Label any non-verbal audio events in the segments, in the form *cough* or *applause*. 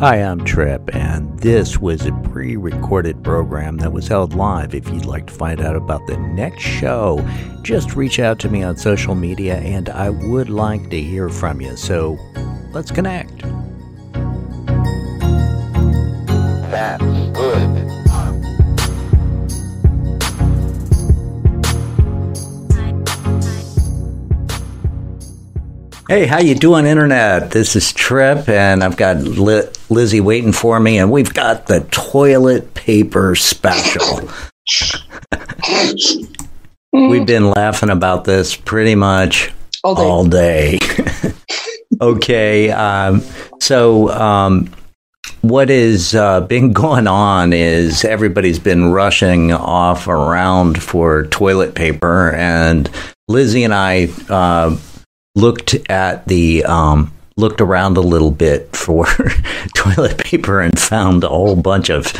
Hi, I'm Trip, and this was a pre recorded program that was held live. If you'd like to find out about the next show, just reach out to me on social media, and I would like to hear from you. So let's connect. That's good. Hey, how you doing, Internet? This is Trip, and I've got Li- Lizzie waiting for me, and we've got the toilet paper special. *laughs* we've been laughing about this pretty much All day. all day. *laughs* okay, um, so um, what has uh, been going on is everybody's been rushing off around for toilet paper, and Lizzie and I uh, looked at the um, looked around a little bit for *laughs* toilet paper and found a whole bunch of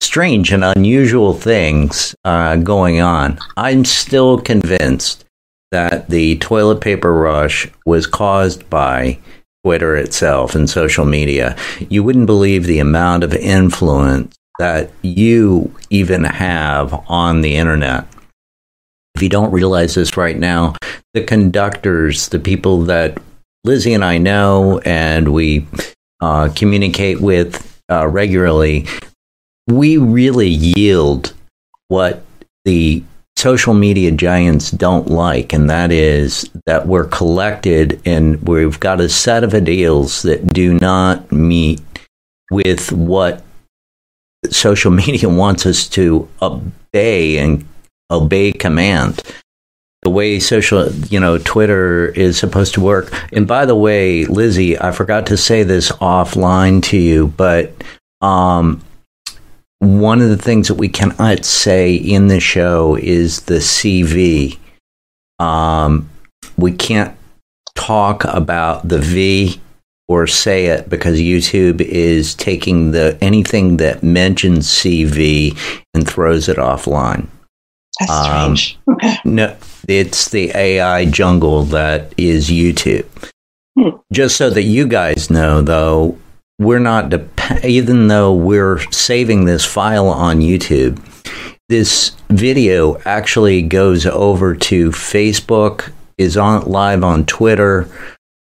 strange and unusual things uh, going on. I'm still convinced that the toilet paper rush was caused by Twitter itself and social media. You wouldn't believe the amount of influence that you even have on the internet. You don't realize this right now, the conductors, the people that Lizzie and I know and we uh, communicate with uh, regularly, we really yield what the social media giants don't like, and that is that we're collected and we've got a set of ideals that do not meet with what social *laughs* media wants us to obey and obey command the way social, you know, Twitter is supposed to work. And by the way, Lizzie, I forgot to say this offline to you, but um, one of the things that we cannot say in the show is the CV. Um, we can't talk about the V or say it because YouTube is taking the anything that mentions CV and throws it offline. That's Um, okay. No, it's the AI jungle that is YouTube. Hmm. Just so that you guys know, though, we're not dep- even though we're saving this file on YouTube. This video actually goes over to Facebook, is on live on Twitter,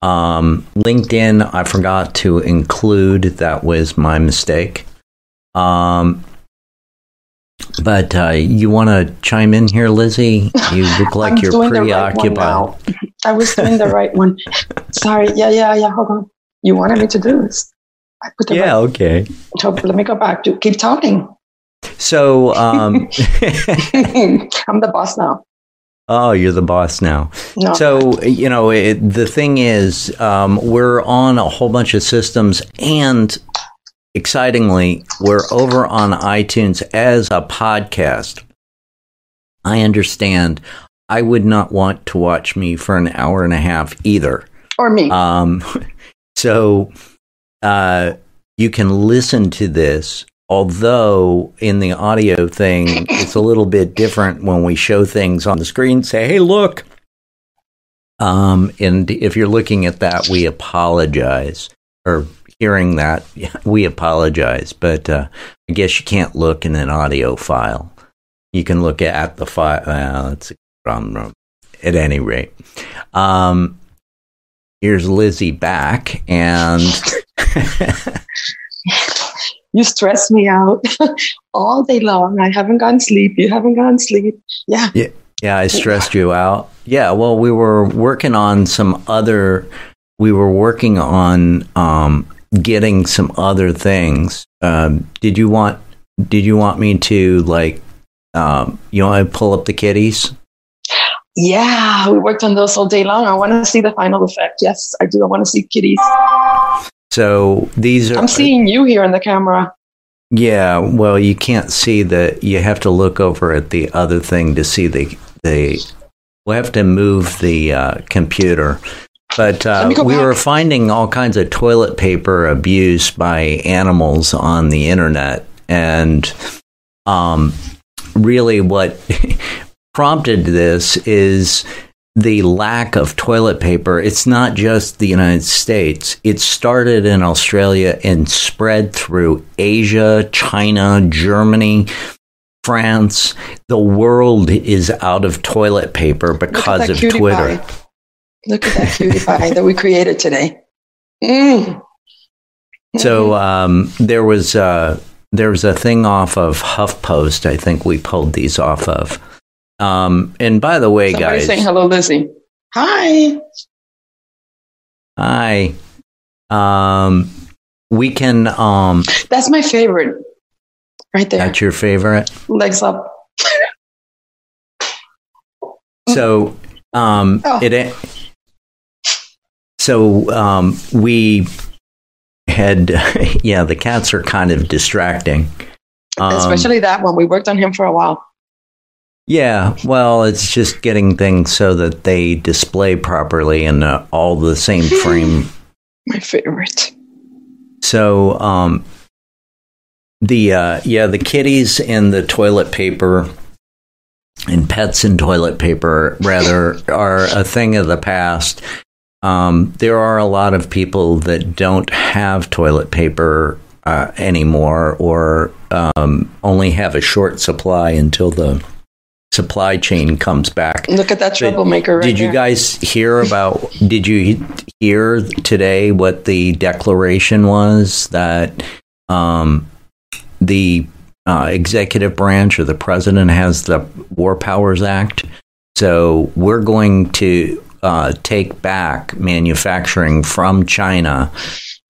um, LinkedIn. I forgot to include. That was my mistake. Um, but uh, you want to chime in here, Lizzie? You look like you're the right. I was doing the right one. Sorry. Yeah, yeah, yeah. Hold on. You wanted me to do this. I put the yeah, right. okay. So let me go back to keep talking. So, um, *laughs* I'm the boss now. oh, you're the boss now. No. So, you know, it, the thing is, um, we're on a whole bunch of systems, and excitingly, we're over on iTunes as a podcast. I understand. I would not want to watch me for an hour and a half either. or me. Um, *laughs* so uh, you can listen to this, although in the audio thing, it's a little bit different when we show things on the screen. Say, hey, look. Um, and if you're looking at that, we apologize. Or hearing that, *laughs* we apologize. But uh, I guess you can't look in an audio file. You can look at the file. Uh, it's a problem. At any rate, um, here's Lizzie back, and *laughs* you stress me out *laughs* all day long. I haven't gone sleep. You haven't gone sleep. Yeah. yeah, I stressed you out. Yeah, well, we were working on some other. We were working on um, getting some other things. Um, did you want? Did you want me to like? Um, you want to pull up the kitties? Yeah. We worked on those all day long. I want to see the final effect. Yes, I do. I want to see kitties. So these are. I'm seeing you here in the camera. Yeah, well, you can't see the. You have to look over at the other thing to see the the. We'll have to move the uh, computer, but uh, Let me go we back. were finding all kinds of toilet paper abuse by animals on the internet, and um, really, what *laughs* prompted this is the lack of toilet paper, it's not just the United States. It started in Australia and spread through Asia, China, Germany, France. The world is out of toilet paper because of Twitter. pie. Look at that cutie pie that we created today. Mm. So um, there was uh, there was a thing off of HuffPost. I think we pulled these off of. Um, and by the way, Somebody guys, saying hello, Lizzie. Hi. hi. Um, we can. Um, That's my favorite. Right there. that's your favorite. Legs up. So um, Oh. it. So um, we had. *laughs* Yeah, the cats are kind of distracting. Um, Especially that one. We worked on him for a while. Yeah, well, it's just getting things so that they display properly in uh, all the same *laughs* frame. My favorite. So, um, the uh, yeah, the kitties and the toilet paper and pets and toilet paper rather are a thing of the past. Um, there are a lot of people that don't have toilet paper uh, anymore, or um, only have a short supply until the supply chain comes back. Look at that troublemaker right Did you there. guys hear about? Did you hear today what the declaration was that um, the uh, executive branch or the president has the War Powers Act? So we're going to uh, take back manufacturing from China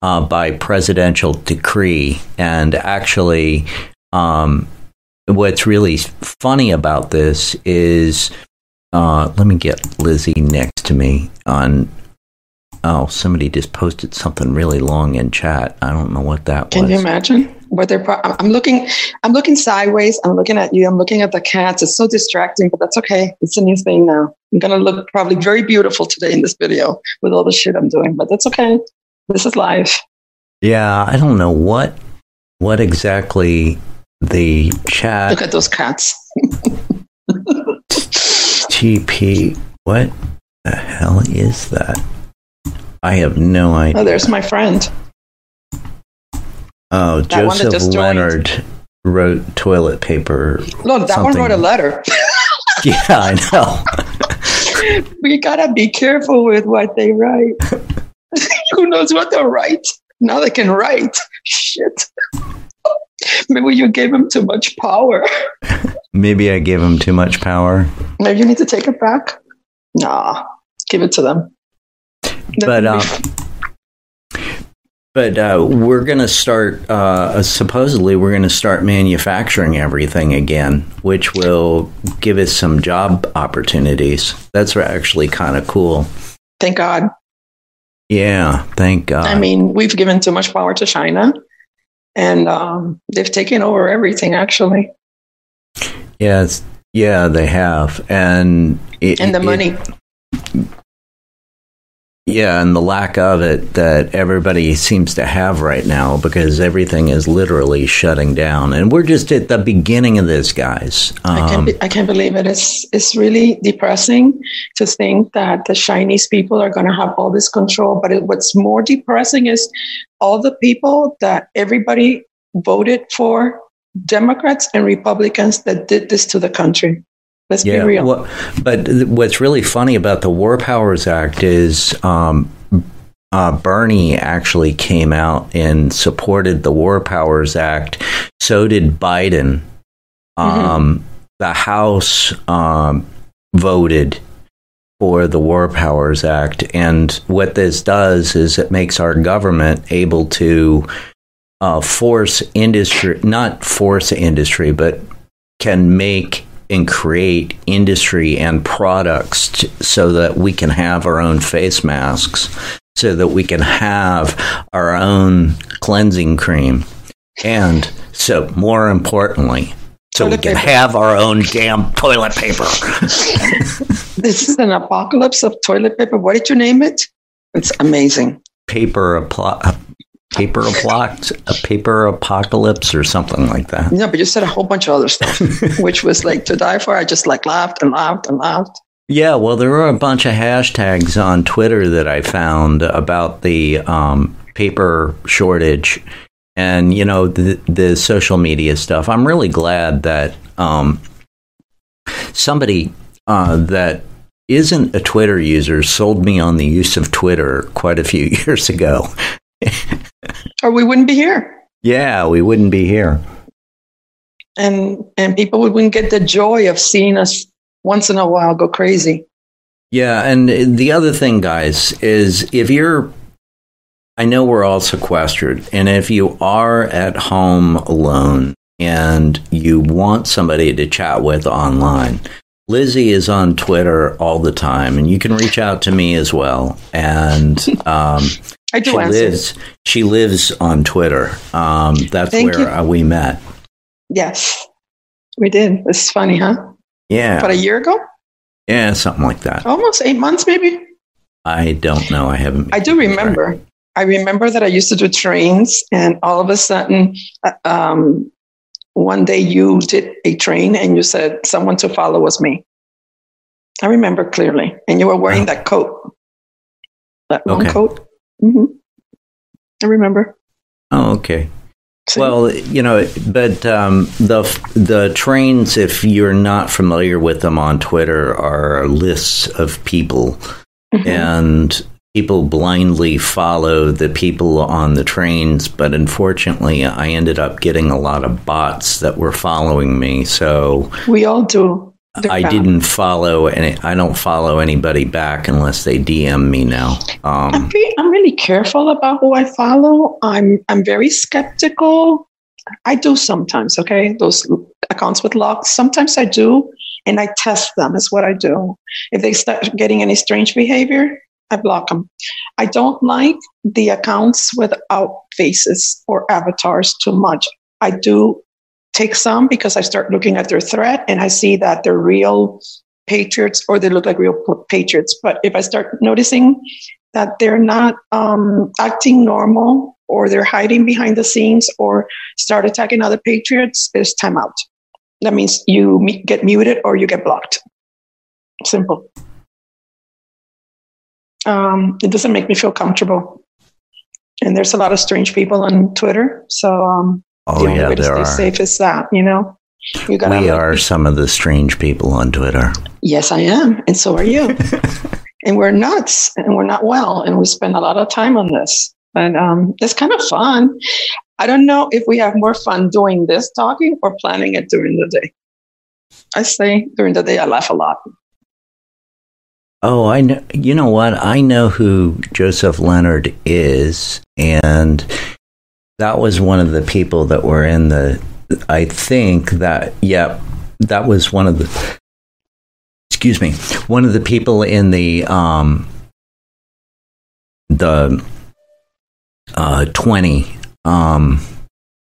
uh, by presidential decree, and actually. Um, what's really funny about this is uh, let me get Lizzie next to me on. Oh, somebody just posted something really long in chat. I don't know what that Can was. you imagine what they're? Pro- I'm looking. I'm looking sideways. I'm looking at you. I'm looking at the cats. It's so distracting, but that's okay. It's a new thing now. I'm gonna look probably very beautiful today in this video with all the shit I'm doing, but that's okay. This is life. yeah, I don't know what what exactly the chat Look at those cats. *laughs* TP. What the hell is that? I have no oh, idea. Oh, there's my friend. Oh, That Joseph just joined. Leonard wrote toilet paper. Look, that one wrote a letter. *laughs* Yeah, I know. we gotta be careful with what they write. *laughs* Who knows what they'll write? Now they can write. Shit. Maybe you gave him too much power. Maybe I gave him too much power. Maybe you need to take it back. Nah, give it to them. but um, but uh, we're going to start. Uh, supposedly, we're going to start manufacturing everything again, which will give us some job opportunities. That's actually kind of cool. Thank God. Yeah, thank God. I mean, we've given too much power to China, and um, they've taken over everything. Actually, yes, yeah, they have, and it, and the it- money. Yeah, and the lack of it that everybody seems to have right now because everything is literally shutting down, and we're just at the beginning of this, guys. I can't. Um, Be, I can't believe it. It's it's really depressing to think that the Chinese people are going to have all this control. But it, what's more depressing is all the people that everybody voted for, Democrats and Republicans, that did this to the country. Let's be real. Well, but th- what's really funny about the War Powers Act is um, uh, Bernie actually came out and supported the War Powers Act. So did Biden. Um, The House um, voted for the War Powers Act. And what this does is it makes our government able to uh, force industry, not force industry, but can make and create industry and products t- so that we can have our own face masks, so that we can have our own cleansing cream, and so more importantly, so we can paper. have our own damn toilet paper. *laughs* this is an apocalypse of toilet paper. What did you name it? It's amazing. paper apl- uh, paper apocalypse, a paper apocalypse, or something like that. No, but you said a whole bunch of other stuff, *laughs* which was like to die for. I just like laughed and laughed and laughed. Yeah, well, there are a bunch of hashtags on Twitter that I found about the um, paper shortage and you know the the social media stuff. I'm really glad that um, somebody uh, that isn't a Twitter user sold me on the use of Twitter quite a few *laughs* years ago. Or we wouldn't be here. Yeah, we wouldn't be here. And and people wouldn't get the joy of seeing us once in a while go crazy. Yeah, and the other thing, guys, is if you're I know we're all sequestered. And if you are at home alone and you want somebody to chat with online, Lizzie is on Twitter all the time, and you can reach out to me as well. And *laughs* um, I do she answer. lives she lives on Twitter. Um, that's Thank where uh, we met. Yes, we did. This is funny, huh? Yeah, About a year ago, yeah, something like that. almost eight months, maybe. I don't know. I haven't. I do remember. I remember that I used to do trains, and all of a sudden, uh, um, one day you did a train and you said someone to follow was me. I remember clearly, and you were wearing Wow. that coat, that long Okay. coat. Hmm I remember. Oh, okay. Well, you know, but um, the the trains, if you're not familiar with them on Twitter, are lists of people, Mhm. and people blindly follow the people on the trains. But unfortunately, I ended up getting a lot of bots that were following me, so we all do. I didn't follow any. I don't follow anybody back unless they DM me now. I'm, Um, I'm really careful about who I follow. I'm I'm very skeptical. I do sometimes, okay? Those accounts with locks, sometimes I do, and I test them, is what I do. If they start getting any strange behavior, I block them. I don't like the accounts without faces or avatars too much. I do take some because I start looking at their threat and I see that they're real patriots or they look like real patriots. But if I start noticing that they're not um, acting normal or they're hiding behind the scenes or start attacking other patriots, it's time out. That means you get muted or you get blocked. Simple. Um, it doesn't make me feel comfortable. And there's a lot of strange people on Twitter. So um, oh the only yeah, way to there stay are. safe is that, you know? You gotta We are some of the strange people on Twitter. Yes, I am. And so are you. *laughs* and we're nuts and we're not well. And we spend a lot of time on this. And um, it's kind of fun. I don't know if we have more fun doing this talking or planning it during the day. I say during the day, I laugh a lot. Oh, I know. You know what? I know who Joseph Leonard is, and that was one of the people that were in the. I think that yeah, that was one of the. Excuse me, one of the people in the um. The. Uh, twenty. Um.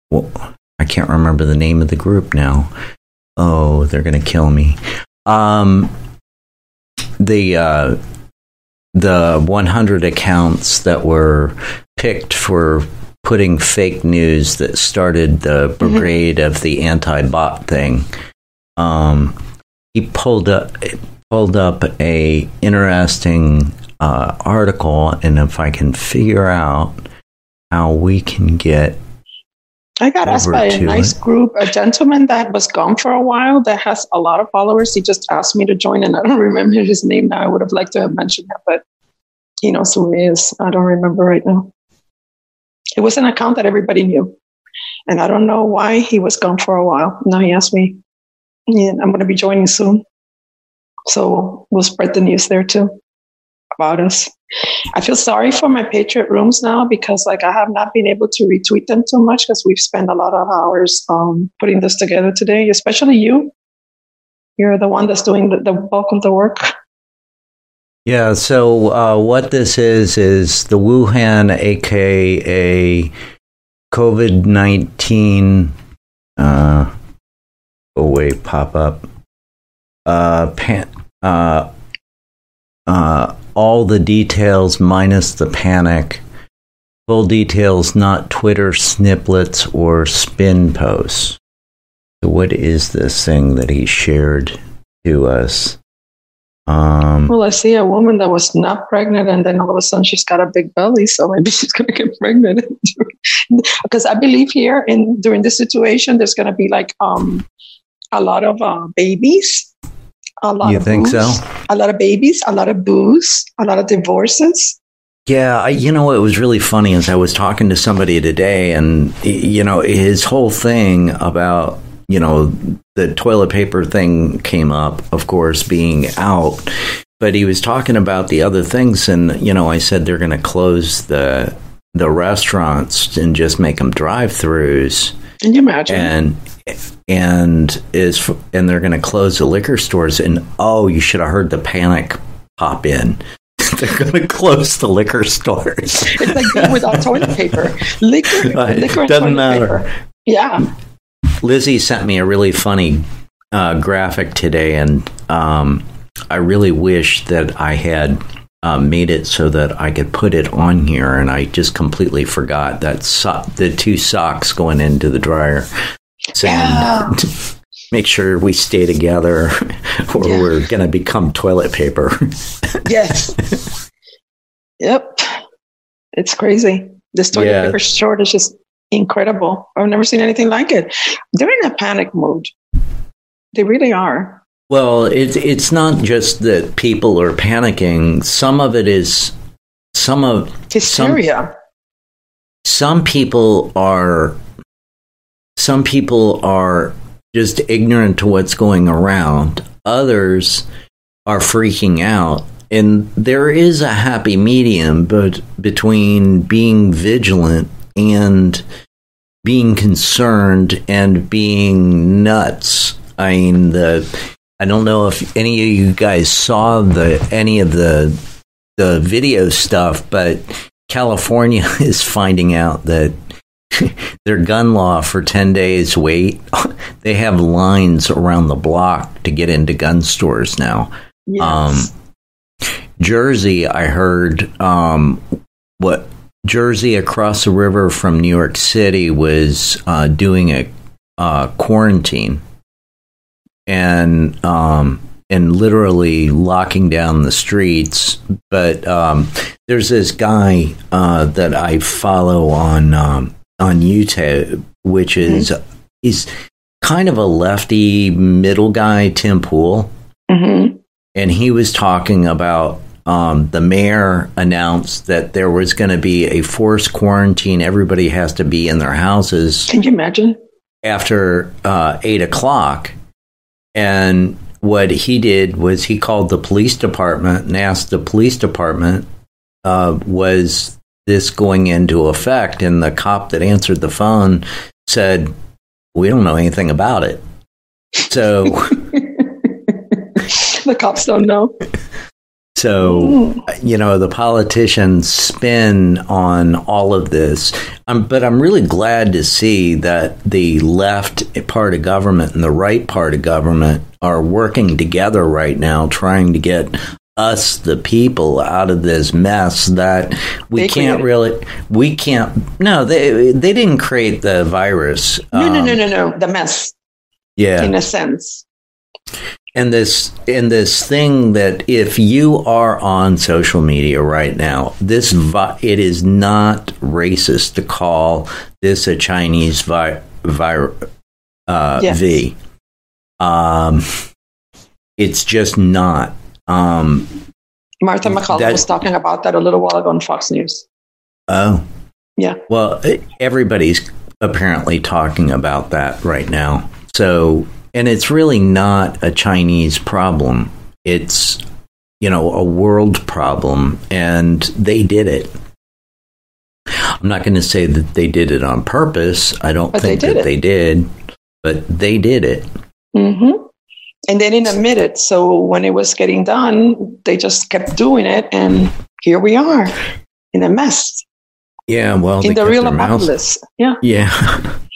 Well, I can't remember the name of the group now. Oh, they're gonna kill me. Um the uh, the 100 accounts that were picked for putting fake news that started the brigade of the anti-bot thing. Um, he pulled up pulled up a interesting uh, article, and if I can figure out how we can get I got asked by a nice it. group, a gentleman that was gone for a while that has a lot of followers. He just asked me to join, and I don't *laughs* remember his name now. I would have liked to have mentioned him, but he knows who he is. I don't remember right now. It was an account that everybody knew, and I don't know why he was gone for a while. Now he asked me, yeah, I'm going to be joining soon, so we'll spread the news there too about us. I feel sorry for my Patriot rooms now because like I have not been able to retweet them too much because we've spent a lot of hours um, putting this together today, especially you. You're the one that's doing the, the bulk of the work. Yeah, so uh, what this is is the Wuhan, aka COVID 19, uh, oh wait, pop up, uh, pan, uh, uh, all the details minus the panic, full details, not Twitter snippets or spin posts. So, what is this thing that he shared to us? Um, Well, I see a woman that was not pregnant, and then all of a sudden she's got a big belly, so maybe *laughs* she's going to get pregnant. *laughs* because I believe here in during this situation, there's going to be like um a lot of uh, babies. A lot of You of think booze, so? A lot of babies, a lot of booze, a lot of divorces. Yeah, I, you know, it was really funny as I was talking to somebody today, and you know, his whole thing about you know the toilet paper thing came up, of course, being out, but he was talking about the other things, and you know, I said they're going to close the the restaurants and just make them drive-throughs, Can you imagine? and and is and they're going to close the liquor stores, and oh, you should have heard the panic pop in. *laughs* They're going to close the liquor stores. it's like being without toilet paper. Liquor, *laughs* liquor Doesn't matter. paper. Yeah. Lizzie sent me a really funny uh, graphic today, and um, I really wish that I had uh, made it so that I could put it on here, and I just completely forgot that so- the two socks going into the dryer, saying, Yeah. "Make sure we stay together, *laughs* or Yeah. we're going to become toilet paper." Yes. *laughs* yep. It's crazy. This toilet Yeah. paper shortage is incredible. I've never seen anything like it. They're in a panic mode. They really are. Well, it's it's not just that people are panicking. Some of it is some of Hysteria. some people are some people are just ignorant to what's going around. Others are freaking out. And there is a happy medium but between being vigilant and being concerned and being nuts. I mean the I don't know if any of you guys saw the any of the the video stuff, but California *laughs* is finding out that *laughs* their gun law for 10 days wait *laughs* they have lines around the block to get into gun stores now yes. um, jersey i heard um, what jersey across the river from new york city was uh, doing a uh, quarantine. And um, and literally locking down the streets. But um, there's this guy uh, that I follow on um, on YouTube, which is he's kind of a lefty middle guy, Tim Pool, Mhm. and he was talking about um, the mayor announced that there was going to be a forced quarantine. Everybody has to be in their houses Can you imagine? after uh, eight o'clock. And what he did was he called the police department and asked the police department, uh, was this going into effect? And the cop that answered the phone said, We don't know anything about it. So, *laughs* the cops don't know. *laughs* so you know, the politicians spin on all of this. Um, but I'm really glad to see that the left part of government and the right part of government are working together right now, trying to get us, the people, out of this mess that we They can't really, we can't. No, they they didn't create the virus. No, no, Um, no, no, no. The mess, Yeah, in a sense. And this and this thing that if you are on social media right now this vi- it is not racist to call this a chinese vi- vi- uh, Yes. v um it's just not um Martha MacCallum That- was talking about that a little while ago on Fox News. oh Yeah. well everybody's apparently talking about that right now so and it's really not a chinese problem it's you know a world problem and they did it i'm not going to say that they did it on purpose i don't But they think did that it. they did but they did it hmm And they didn't admit it. So when it was getting done, they just kept doing it. And here we are in a mess, yeah well in they the real apocalypse. Yeah. yeah *laughs*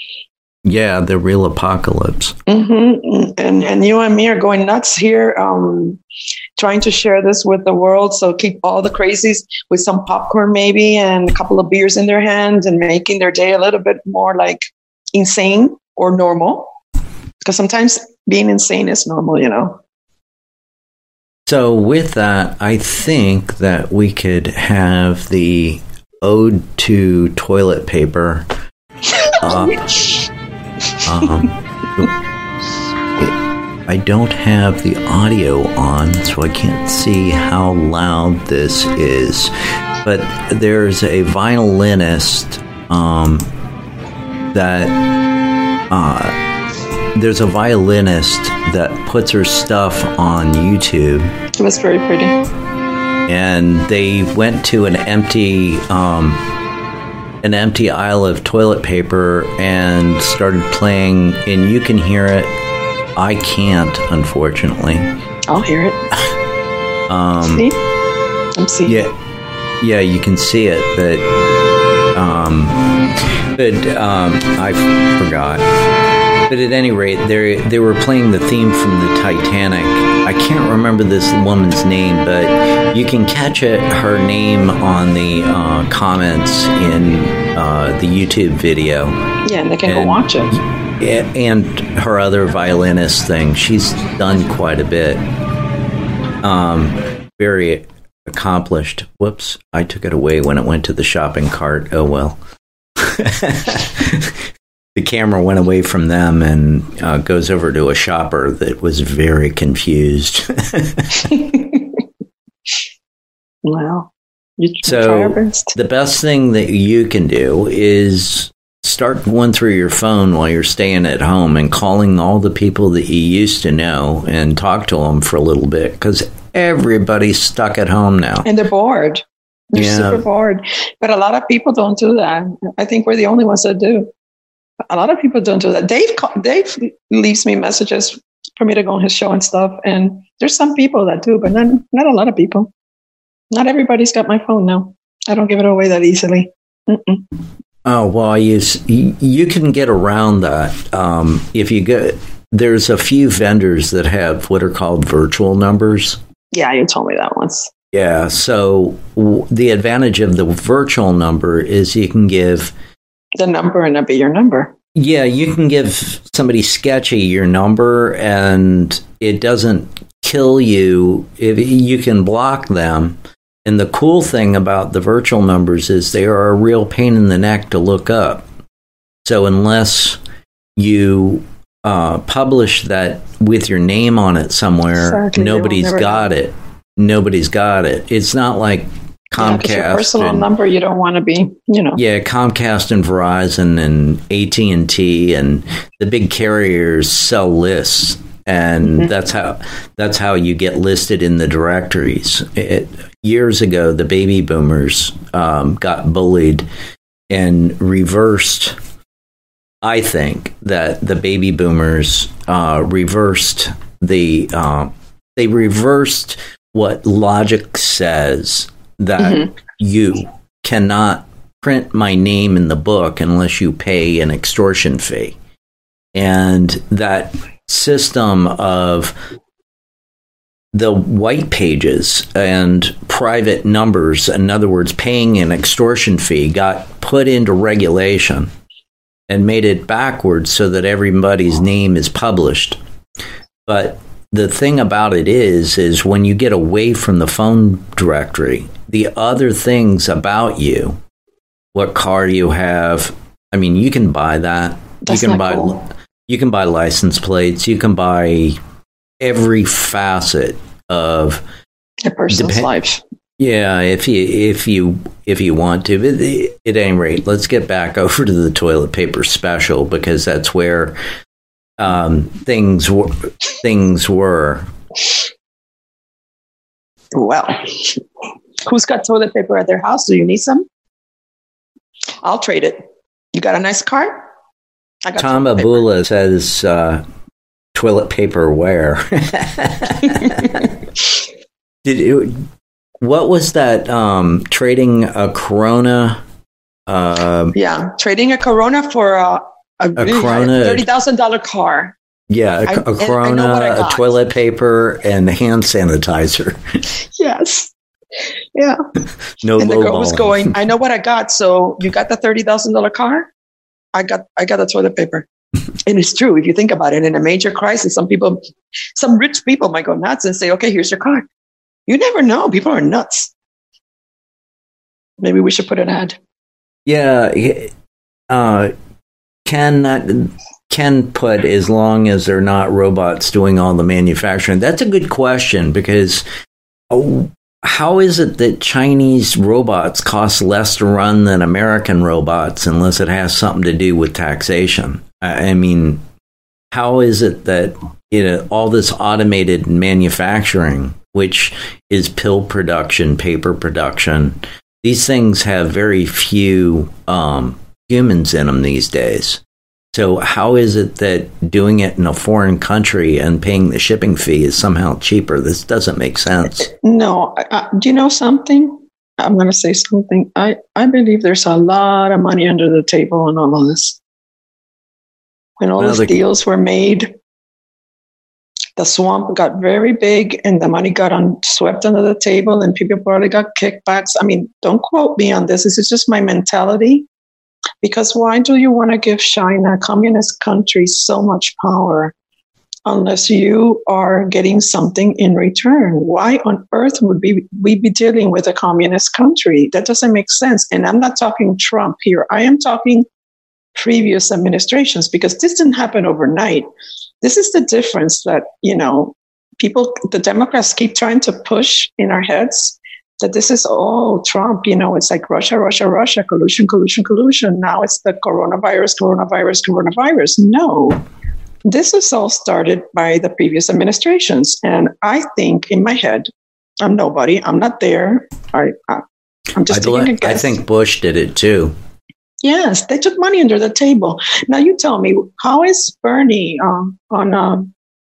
yeah the real apocalypse hmm And, and you and me are going nuts here, um, trying to share this with the world. So keep all the crazies with some popcorn, maybe, and a couple of beers in their hands and making their day a little bit more like insane or normal. Because sometimes being insane is normal, you know. So, with that, I think that we could have the ode to toilet paper. *laughs* Uh, um, I don't have the audio on, so I can't see how loud this is. But there's a violinist um, that uh, there's a violinist that puts her stuff on YouTube, It was very pretty. and they went to an empty um, an empty aisle of toilet paper and started playing, and you can hear it. I can't, unfortunately. I'll hear it. *laughs* Um, See? I'm seeing. Yeah, yeah, you can see it, but um, but um, I forgot. But at any rate, they they were playing the theme from the Titanic. I can't remember this woman's name, but you can catch it her name on the uh, comments in uh, the YouTube video. Yeah, and they can And- go watch it. Yeah, and her other violinist thing. She's done quite a bit. Um, very accomplished. Whoops, I took it away when it went to the shopping cart. Oh well. *laughs* *laughs* the camera went away from them and uh, goes over to a shopper that was very confused. *laughs* wow. you So- try our best. the best thing that you can do is start going through your phone while you're staying at home and calling all the people that you used to know and talk to them for a little bit because everybody's stuck at home now. And they're bored. They're Yeah. super bored. But a lot of people don't do that. I think we're the only ones that do. A lot of people don't do that. Dave, Dave leaves me messages for me to go on his show and stuff. And there's some people that do, but not, not a lot of people. Not everybody's got my phone now. I don't give it away that easily. Mm-mm. Oh well, you you can get around that um, if you get. There's a few vendors that have what are called virtual numbers. Yeah, you told me that once. Yeah, so w- the advantage of the virtual number is you can give The number and it'll be your number. Yeah, you can give somebody sketchy your number and it doesn't kill you. If you can block them. And the cool thing about the virtual numbers is they are a real pain in the neck to look up. So unless you uh, publish that with your name on it somewhere, will nobody's got know. it. Nobody's got it. It's not like Yeah, Comcast. your personal and- number, you don't want to be, you know. yeah, Comcast and Verizon and AT and T and the big carriers sell lists, and Mhm. that's how that's how you get listed in the directories. It, years ago, the baby boomers um, got bullied and reversed. I think that the baby boomers uh, reversed the uh, they reversed what logic says that Mhm. you cannot print my name in the book unless you pay an extortion fee. And that system of the white pages and private numbers, in other words, paying an extortion fee, got put into regulation and made it backwards so that everybody's name is published. But the thing about it is, is when you get away from the phone directory, the other things about you, what car you have, I mean, you can buy that. That's you can buy cool. you can buy license plates. You can buy every facet of A person's Depend- life. yeah, if you if you if you want to. But at any rate, let's get back *laughs* over to the toilet paper special because that's where um, things were. Things were. Well, who's got toilet paper at their house? Do you need some? I'll trade it. You got a nice car? I got Tom toilet paper. Abula says uh, toilet paper where. *laughs* Did it, what was that? Um, trading a Corona. Uh, Yeah, trading a Corona for a, a, really high- Corona- $30,000 car. yeah, a, I- a and I know Corona, what I a toilet paper, and hand sanitizer. *laughs* Yes. Yeah. No and the girl was going, I know what I got. So you got the $30,000 car? I got, I got the toilet paper. *laughs* and it's true. If you think about it, in a major crisis, some people, some rich people might go nuts and say, okay, here's your card. You never know. People are nuts. Maybe we should put an ad. Yeah, uh, can that can put as long as they're not robots doing all the manufacturing. That's a good question because oh, how is it that Chinese robots cost less to run than American robots unless it has something to do with taxation? I mean, how is it that you know all this automated manufacturing, which is pill production, paper production, these things have very few um, humans in them these days. So how is it that doing it in a foreign country and paying the shipping fee is somehow cheaper? This doesn't make sense. No, do you know something? I'm going to say something. I, I believe there's a lot of money under the table in all of this. When all Well, these the- deals were made, the swamp got very big and the money got on, swept under the table and people probably got kickbacks. I mean, don't quote me on this. This is just my mentality. Because why do you want to give China, communist country, so much power unless you are getting something in return? Why on earth would we, we be dealing with a communist country? That doesn't make sense. And I'm not talking Trump here. I am talking previous administrations because this didn't happen overnight. This is the difference that, you know, people, the Democrats keep trying to push in our heads that this is all Trump, you know, it's like Russia, Russia, Russia, collusion, collusion, collusion. Now it's the coronavirus, coronavirus, coronavirus. No, this is all started by the previous administrations. And I think in my head, I'm nobody, I'm not there. I, I, I'm just I, taking a bel- I think Bush did it too. Yes, they took money under the table. Now you tell me, how is Bernie um, on a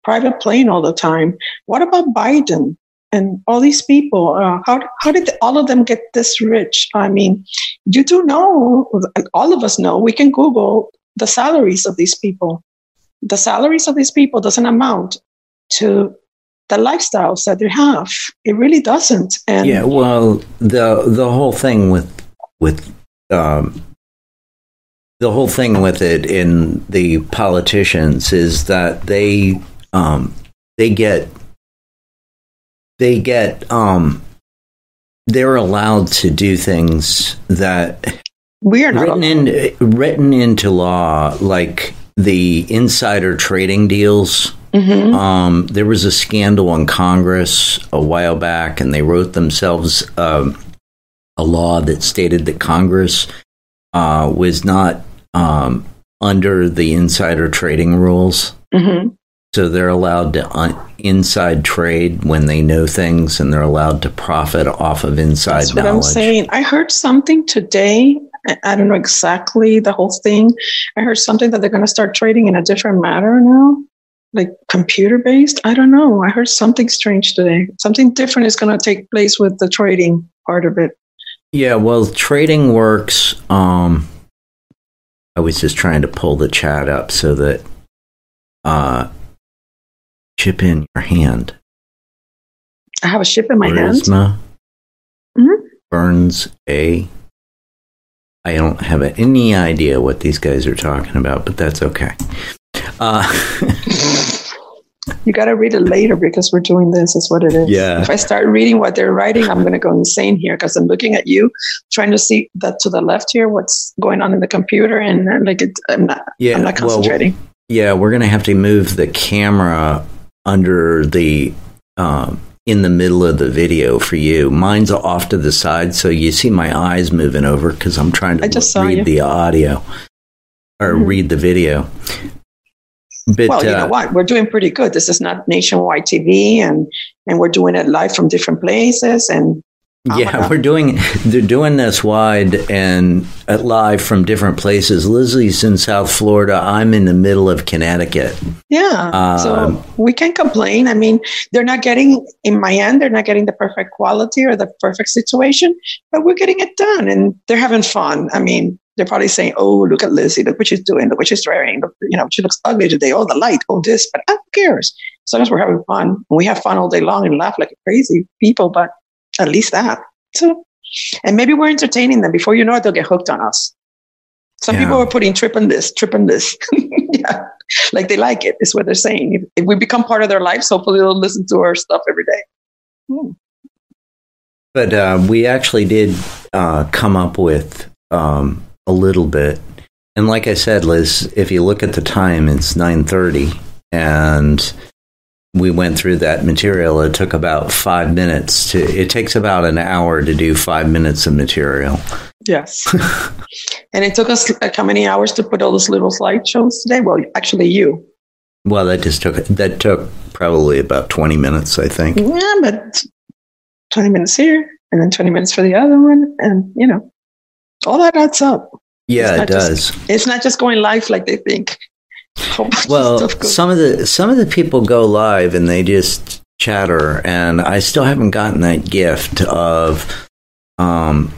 private plane all the time? What about Biden and all these people? Uh, how how did all of them get this rich? I mean, you do know, all of us know. We can Google the salaries of these people. The salaries of these people doesn't amount to the lifestyles that they have. It really doesn't. And Yeah, well, the the whole thing with with um, the whole thing with it in the politicians is that they um, they get they get um, they're allowed to do things that we are not written in written into law, like the insider trading deals. Mhm. Um, there was a scandal in Congress a while back, and they wrote themselves um, a law that stated that Congress uh, was not um, under the insider trading rules. Mhm. So they're allowed to inside trade when they know things, and they're allowed to profit off of inside That's what knowledge. I'm saying. I heard something today. I- I don't know exactly the whole thing. I heard something that they're going to start trading in a different manner now, like computer based. I don't know. I heard something strange today. Something different is going to take place with the trading part of it. Yeah, well, trading works. Um, I was just trying to pull the chat up so that uh, chip in your hand. I have a chip in my hand. Charisma Mhm. Burns A. I don't have any idea what these guys are talking about, but that's okay. Uh, *laughs* You got to read it later because we're doing this. Is what it is. Yeah. If I start reading what they're writing, I'm going to go insane here because I'm looking at you, trying to see that to the left here, what's going on in the computer, and uh, like it, I'm not. yeah, I'm not well. Yeah, we're gonna have to move the camera under the um, in the middle of the video for you. Mine's off to the side, so you see my eyes moving over because I'm trying to saw read you. the audio or Mhm. read the video. But well, you uh, know what? We're doing pretty good. This is not nationwide TV, and and we're doing it live from different places. And Oh yeah, we're doing they're doing this wide and uh, live from different places. Lizzie's in South Florida. I'm in the middle of Connecticut. yeah, Um, so we can't complain. I mean, they're not getting in my end. They're not getting the perfect quality or the perfect situation, but we're getting it done, and they're having fun. I mean. They're probably saying, "Oh, look at Lizzie! Look what she's doing! Look what she's wearing! Look, you know, she looks ugly today. Oh, the light! Oh, this!" But who cares? As long as we're having fun, and we have fun all day long and laugh like crazy people. But at least that. So, and maybe we're entertaining them. Before you know it, they'll get hooked on us. Some Yeah. people are putting trip on this, trip on this. *laughs* yeah, like they like it. Is what they're saying. If, if we become part of their lives, hopefully they'll listen to our stuff every day. Hmm. But uh, we actually did uh, come up with um, a little bit, and like I said, Liz, if you look at the time, it's nine thirty, and we went through that material. It took about five minutes to. It takes about an hour to do five minutes of material. Yes. *laughs* and it took us like how many hours to put all those little slideshows today? Well, actually, you. Well, that just took that took probably about twenty minutes, I think. Yeah, but 20 minutes here and then 20 minutes for the other one. And, you know, all that adds up. Yeah, it not just- does. It's not just going live like they think. *laughs* Whole bunch of Well, some of the some of the people go live and they just chatter, and I still haven't gotten that gift of um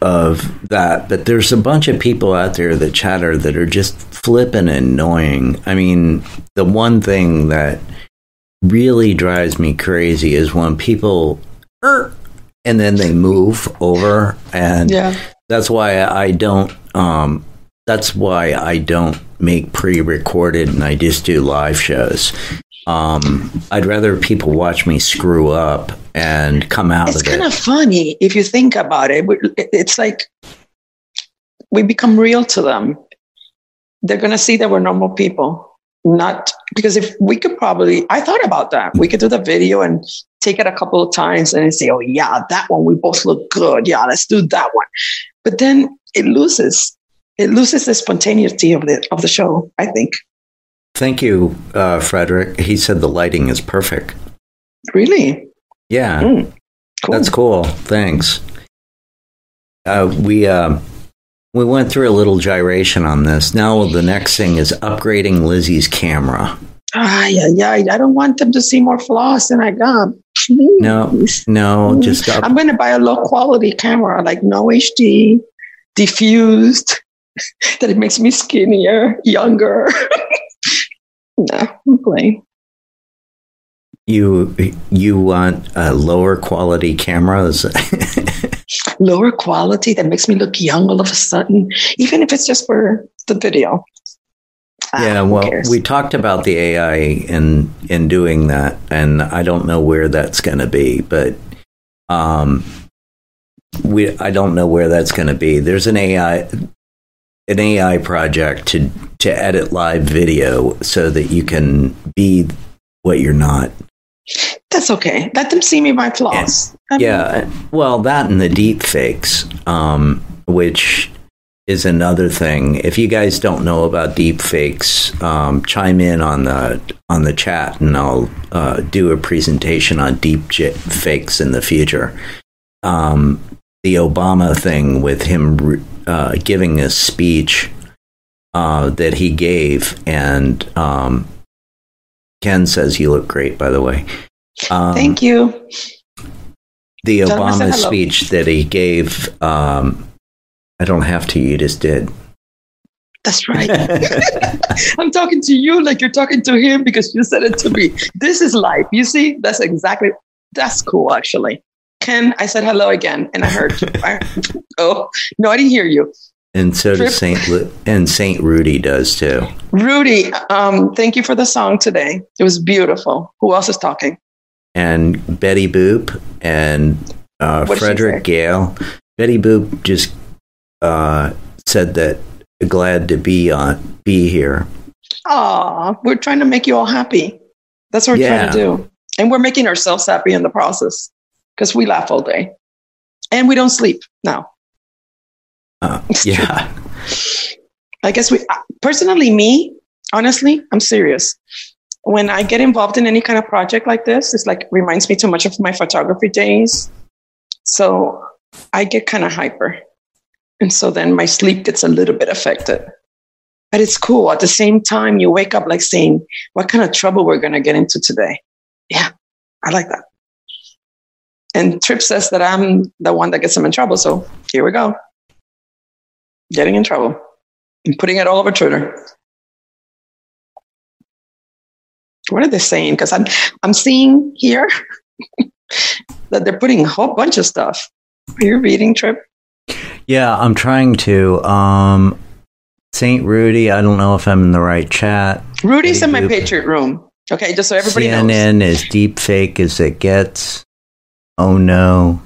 of that. But there's a bunch of people out there that chatter that are just flippin' annoying. I mean, the one thing that really drives me crazy is when people "Er," and then they move over and yeah. that's why I don't. Um, that's why I don't make pre-recorded and I just do live shows. Um, I'd rather people watch me screw up and come out It's kind it. of funny if you think about it. It's like we become real to them. They're going to see that we're normal people. Not because if we could probably, I thought about that. We could do the video and take it a couple of times and say, oh, yeah, that one, we both look good. Yeah, let's do that one. But then it loses. It loses the spontaneity of the of the show. I think. Thank you, uh, Frederick. He said the lighting is perfect. Really, Yeah, Mm, cool. that's cool. Thanks. Uh, we uh, we went through a little gyration on this. Now the next thing is upgrading Lizzie's camera. Ah, yeah, yeah. I don't want them to see more flaws than I got. Please. No, no, just up, I'm going to buy a low quality camera, like no HD, diffused, *laughs* that it makes me skinnier, younger. *laughs* no, I'm playing. You you want a lower quality cameras? *laughs* Lower quality that makes me look young all of a sudden, even if it's just for the video. Ah, yeah, well, we talked about the AI in in doing that, and I don't know where that's going to be, but um, we I don't know where that's going to be. There's an AI an AI project to to edit live video so that you can be what you're not. That's okay. Let them see me my flaws. Mean, Yeah, well, that and the deep fakes, um, which is another thing. If you guys don't know about deep fakes, um, chime in on the on the chat, and I'll uh, do a presentation on deep j- fakes in the future. Um, the Obama thing with him uh, giving a speech uh, that he gave, and um, Ken says you look great, by the way. Um, Thank you. the Tell Obama speech that he gave. Um, I don't have to. You just did. That's right. *laughs* I'm talking to you like you're talking to him because you said it to me. This is life. You see, that's exactly that's cool actually. Ken, I said hello again, and I heard. I, oh no, I didn't hear you. and so Trip. does Saint Lu- and Saint Rudy does too. Rudy, um, thank you for the song today. It was beautiful. Who else is talking? And Betty Boop and uh, What did she Frederick? Gale. Betty Boop just uh, said that glad to be on be here. Aw, we're trying to make you all happy. That's what we're Yeah. trying to do, and we're making ourselves happy in the process because we laugh all day, and we don't sleep now. Uh, *laughs* yeah, I guess we uh, personally, me, honestly, I'm serious. When I get involved in any kind of project like this, it's like reminds me too much of my photography days. So I get kind of hyper. And so then my sleep gets a little bit affected. But it's cool. At the same time, you wake up like saying, what kind of trouble we're going to get into today? Yeah, I like that. And Trip says that I'm the one that gets him in trouble. So here we go. Getting in trouble and putting it all over Twitter. What are they saying? Because I'm I'm seeing here *laughs* that they're putting a whole bunch of stuff. Are you reading Trip? yeah. I'm trying to. Um, Saint Rudy. I don't know if I'm in the right chat. Rudy's in my Patriot room. Okay, just so everybody knows. CNN is deep fake as it gets. Oh no.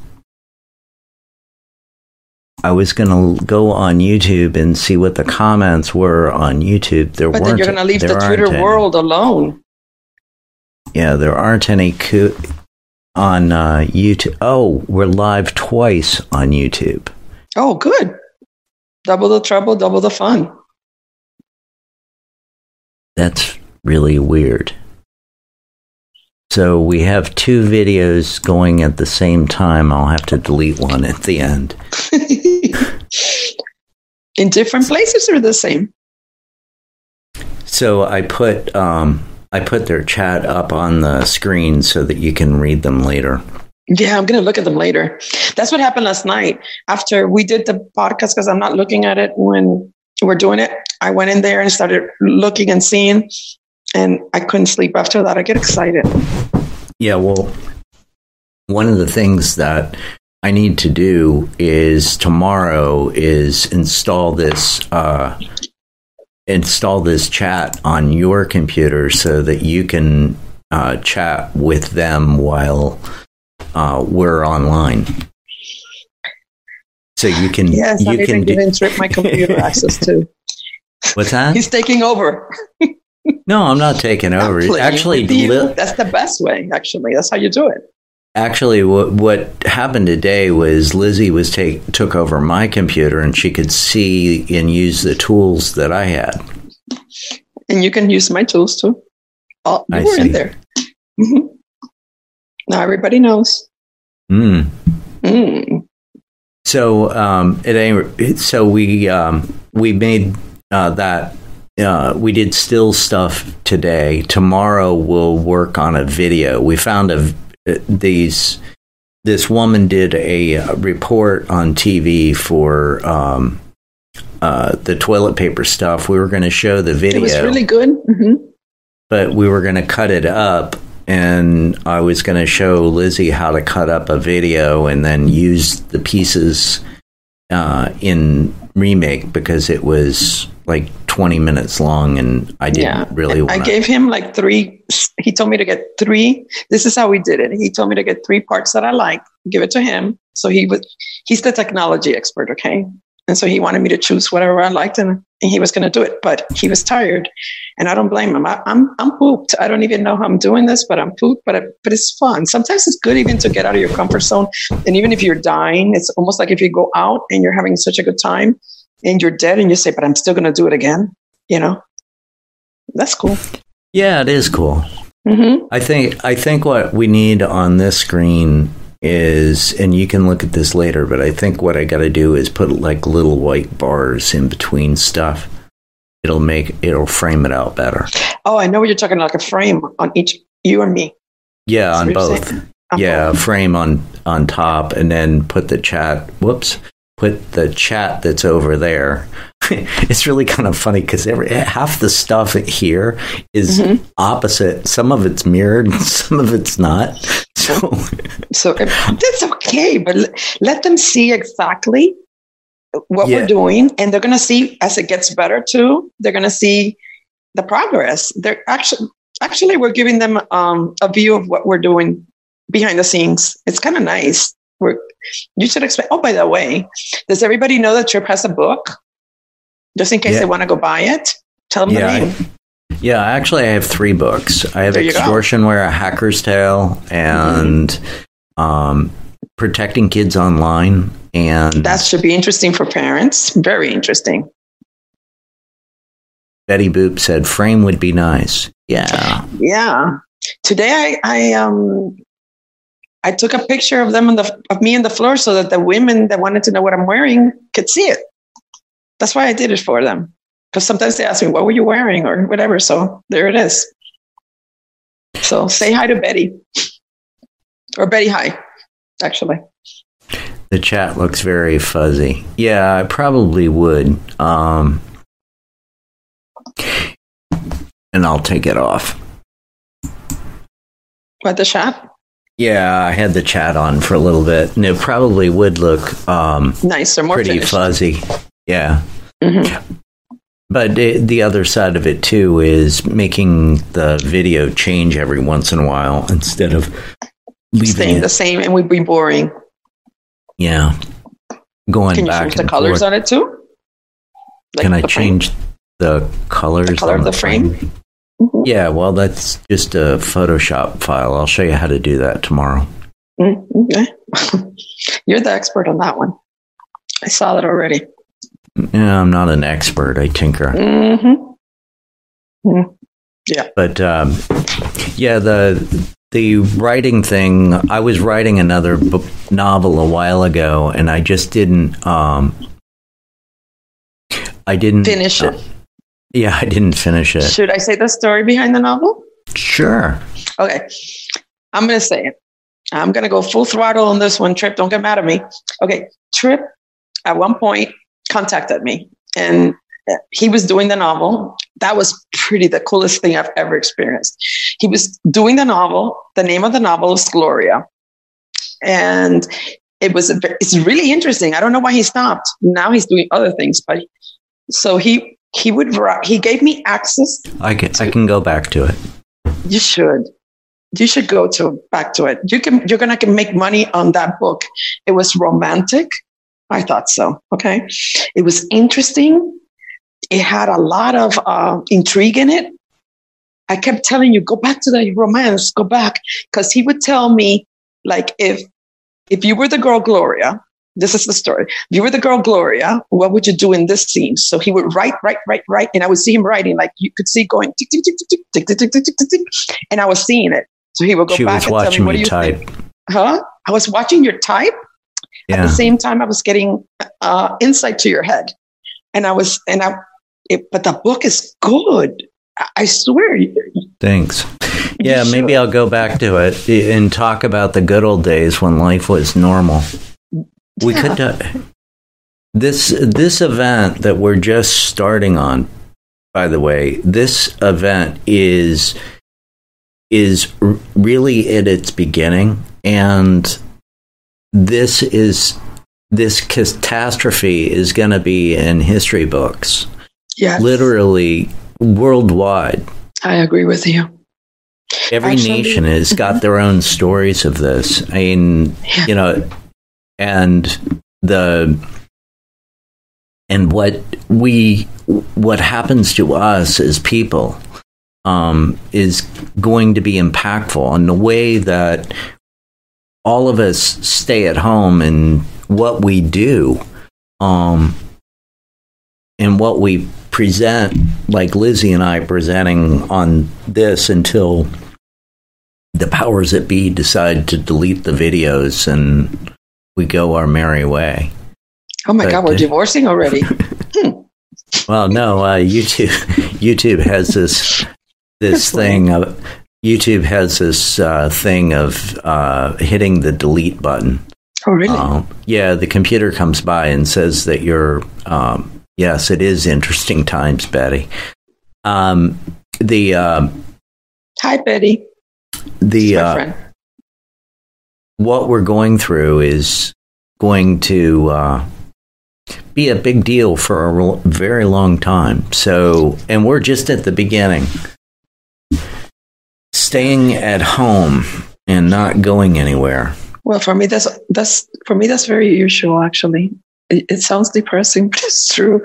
I was going to go on YouTube and see what the comments were on YouTube. There But then you're going to leave the Twitter any. world alone. Yeah, there aren't any co- on uh, YouTube. Oh, we're live twice on YouTube. Oh, good. Double the trouble, double the fun. That's really weird. So we have two videos going at the same time. I'll have to delete one at the end. *laughs* In different places or the same? So I put um, I put their chat up on the screen so that you can read them later. Yeah, I'm going to look at them later. That's what happened last night after we did the podcast because I'm not looking at it when we're doing it. I went in there and started looking and seeing, and I couldn't sleep after that. I get excited. Yeah, well, one of the things that I need to do is tomorrow is install this uh, install this chat on your computer so that you can uh, chat with them while uh, we're online. So you can Yes, I'm you even can do, Trip my computer *laughs* access to. what's that? He's taking over. No, I'm not taking over. Actually, li- that's the best way. Actually, that's how you do it. Actually, what what happened today was Lizzie was take took over my computer and she could see and use the tools that I had. And you can use my tools too. Oh, you I were see. in there. Mhm. Now everybody knows. Mm. Mm. So um, it ain't. So we um, we made uh, that. Uh, we did still stuff today. Tomorrow we'll work on a video. We found a these. This woman did a uh, report on TV for um, uh, the toilet paper stuff. We were going to show the video. It was really good. hmm but we were going to cut it up and I was going to show Lizzie how to cut up a video and then use the pieces uh, in remake because it was like 20 minutes long and I didn't Yeah. really I want to. gave him like three. He told me to get three. This is how we did it. He told me to get three parts that I like, give it to him. So he was, he's the technology expert, okay? And so he wanted me to choose whatever I liked, and, he was going to do it. But he was tired, and I don't blame him. I, I'm I'm pooped. I don't even know how I'm doing this, but I'm pooped. But it, but it's fun. Sometimes it's good even to get out of your comfort zone. And even if you're dying, it's almost like if you go out and you're having such a good time, and you're dead, and you say, "But I'm still going to do it again." You know, that's cool. Yeah, it is cool. hmm I think I think what we need on this screen is, and you can look at this later, but I think what I got to do is put like little white bars in between stuff. It'll make it'll frame it out better. Oh, I know what you're talking like a frame on each you and me. Yeah, That's on both. On yeah, frame on on top, and then put the chat. Whoops, put the chat that's over there. *laughs* it's really kind of funny because half the stuff here is Mhm. opposite. Some of it's mirrored, *laughs* some of it's not. *laughs* So So that's okay, but l- let them see exactly what Yeah. we're doing, and they're going to see as it gets better too. They're going to see the progress. They're actually actually we're giving them um, a view of what we're doing behind the scenes. It's kind of nice. We're you should expect. Oh, by the way, does everybody know that Trip has a book? Just in case Yeah. they want to go buy it, tell them Yeah, the name. yeah, actually, I have three books. I have. Mm-hmm. Extortionware, A Hacker's Tale, and um, Protecting Kids Online. And That should be interesting for parents. Very interesting. Betty Boop said, "Frame would be nice." Yeah, Yeah. Today I, I um I took a picture of them on the of me on the floor so that the women that wanted to know what I'm wearing could see it. That's why I did it for them. Because sometimes they ask me, what were you wearing or whatever. So there it is. So say hi to Betty. Or Betty hi, actually. the chat looks very fuzzy. Yeah, I probably would. Um, and I'll take it off. What the shop? Yeah, I had the chat on for a little bit, and it probably would look um, Nicer, more pretty finished. fuzzy. Yeah. Mhm. But it, the other side of it too is making the video change every once in a while instead of leaving Staying it. the same and we'd be boring. Yeah. going Can you back change the colors forth. on it too? Like Can I frame? change the colors? The color on of the frame? Mhm. Yeah, well, that's just a Photoshop file. I'll show you how to do that tomorrow. Mm, okay. *laughs* You're the expert on that one. I saw that already. Yeah, I'm not an expert. I tinker. hmm but um, yeah, the the writing thing. I was writing another book, novel a while ago, and I just didn't. Um, I didn't Finish it. uh, yeah, I didn't finish it. Should I say the story behind the novel? Sure. Okay. I'm going to say it. I'm going to go full throttle on this one, Trip. Don't get mad at me. Okay. Trip, at one point, contacted me and uh, he was doing the novel. That was pretty the coolest thing I've ever experienced. He was doing the novel. The name of the novel is Gloria. And it was, a, it's really interesting. I don't know why he stopped. Now he's doing other things, but so he, he would, he gave me access I can I can go back to it. you should. You should go to back to it. You can. You're gonna can make money on that book. It was romantic. I thought so. Okay. It was interesting. It had a lot of uh, intrigue in it. I kept telling you, go back to the romance, go back, because he would tell me, like, if if you were the girl Gloria, this is the story. If you were the girl Gloria, what would you do in this scene? So he would write, write, write, write, and I would see him writing, like you could see going tick, tick, tick, tick, tick, tick, tick, tick, tick, tick, and I was seeing it. So he would go She back was and tell me, watching what do you type. think? Huh? I was watching your type. At the same time, I was getting uh, insight to your head, and I was, and I, it, but the book is good. I, I swear. Thanks. Yeah, maybe. I'll go back to it and talk about the good old days when life was normal. We Yeah. could uh, this this event that we're just starting on. By the way, this event is is r- really at its beginning, and this is this catastrophe is going to be in history books, Yes, literally worldwide. I agree with you. Every Actually- nation has got their own stories of this. I mean, Yeah. you know, and the and what we what happens to us as people um, is going to be impactful in the way that all of us stay at home and what we do um, and what we present like lizzie and i presenting on this until the powers that be decide to delete the videos and we go our merry way Oh my But, God, we're uh, divorcing already. *laughs* Well, no, uh, YouTube YouTube has this this thing of YouTube has this uh, thing of uh, hitting the delete button. oh, really? Um, yeah, the computer comes by and says that you're. Um, yes, it is interesting times, Betty. Um, the um, Hi, Betty. the my uh, friend. What we're going through is going to uh, be a big deal for a very long time. So, and we're just at the beginning. Staying at home and not going anywhere. Well, for me, that's that's for me that's very usual. Actually, it, it sounds depressing, *laughs* but it's true.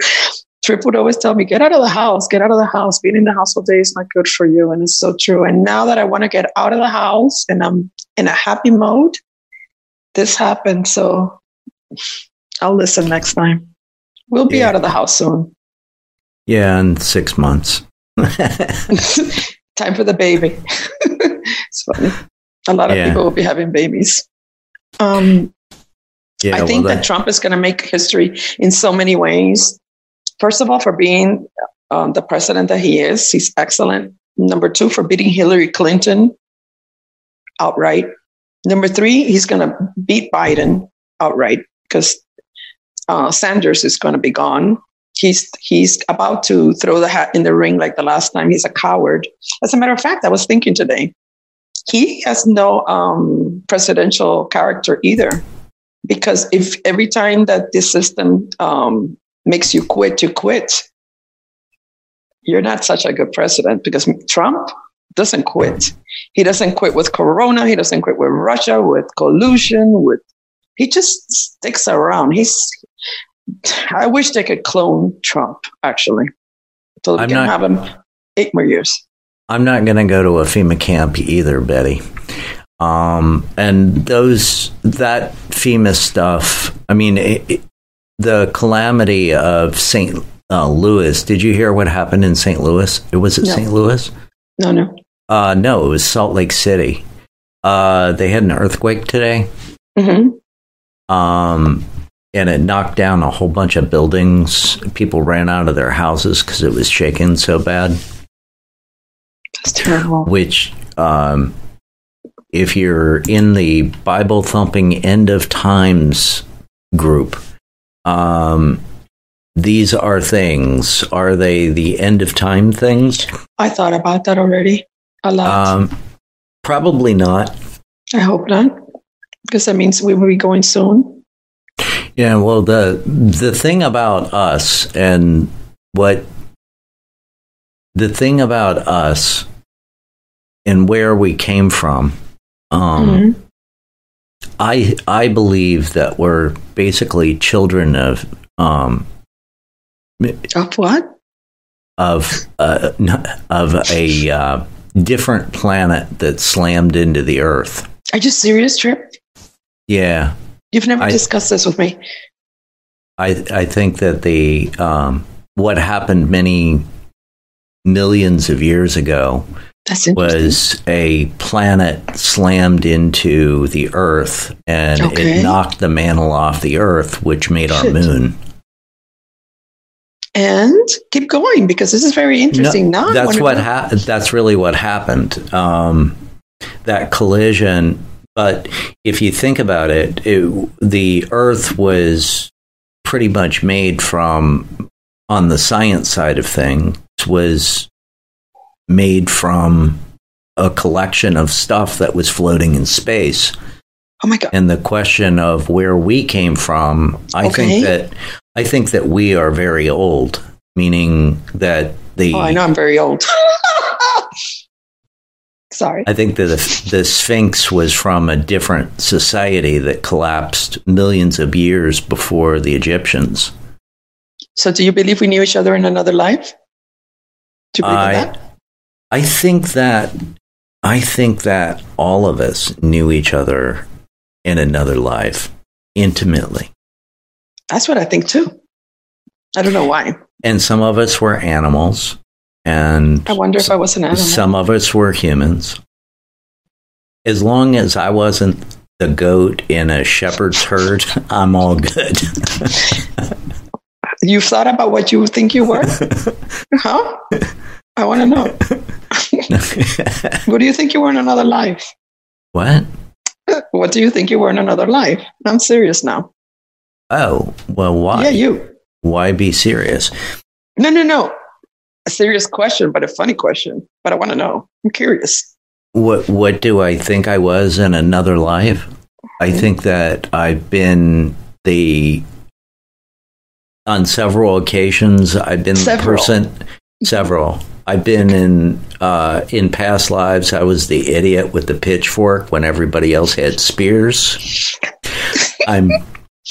Trip would always tell me, "Get out of the house. Get out of the house. Being in the house all day is not good for you." And it's so true. And now that I want to get out of the house and I'm in a happy mode, this happened. So I'll listen next time. We'll be Yeah. out of the house soon. Yeah, in six months. *laughs* *laughs* Time for the baby. *laughs* it's funny. A lot of Yeah. people will be having babies. Um, yeah, I think well, that Trump is going to make history in so many ways. First of all, for being um, the president that he is, he's excellent. Number two, for beating Hillary Clinton outright. Number three, he's going to beat Biden outright because uh, Sanders is going to be gone. He's he's about to throw the hat in the ring like the last time. He's a coward. As a matter of fact, I was thinking today, he has no um, presidential character either because if every time that this system um, makes you quit, you quit, you're not such a good president because Trump doesn't quit. He doesn't quit with Corona. He doesn't quit with Russia, with collusion, with he just sticks around. He's I wish they could clone Trump, actually, so we I'm can not- have him eight more years. I'm not going to go to a FEMA camp either, Betty. Um, and those that FEMA stuff. I mean, it, it- the calamity of St. Uh, Louis. Did you hear what happened in St. Louis? It was it No. St. Louis? No, no. Uh, no, it was Salt Lake City. Uh, they had an earthquake today, hmm um, and it knocked down a whole bunch of buildings. People ran out of their houses because it was shaking so bad. That's terrible. which um, if you're in the bible thumping end of times group um, these are things are they the end of time things I thought about that already a lot. um, probably not I hope not, because that means we will be going soon. yeah well the the thing about us and what the thing about us and where we came from um, Mhm. I I believe that we're basically children of um Of what? of uh, of a uh, different planet that slammed into the Earth. Are you serious, Trip? Yeah, You've never I- discussed this with me. I I think that the um, what happened many millions of years ago. Was a planet slammed into the Earth and Okay. it knocked the mantle off the Earth, which made our moon. and keep going because this is very interesting. No, now that's what ha- that's really what happened. Um, that collision. But if you think about it, it, the Earth was pretty much made from, on the science side of things, was made from a collection of stuff that was floating in space. Oh my god! And the question of where we came from, I Okay. think that I think that we are very old, meaning that the Oh, I know I'm very old. *laughs* Sorry. I think that the, the Sphinx was from a different society that collapsed millions of years before the Egyptians. So, do you believe we knew each other in another life? Do you believe I, that? I think that I think that all of us knew each other in another life intimately, That's what I think too. I don't know why. and some of us were animals, and I wonder if I was an animal. some of us were humans. As long as I wasn't the goat in a shepherd's herd, *laughs* I'm all good. You've thought about what you think you were? *laughs* huh? I want to know. *laughs* What do you think you were in another life? what? *laughs* What do you think you were in another life? I'm serious now. Oh, well, why? Yeah, you. Why be serious? No, no, no. A serious question, but a funny question. But I want to know. I'm curious. What What do I think I was in another life? I mm-hmm. think that I've been the on several occasions. I've been the person. Several. I've been in uh, in past lives. I was the idiot with the pitchfork when everybody else had spears. I'm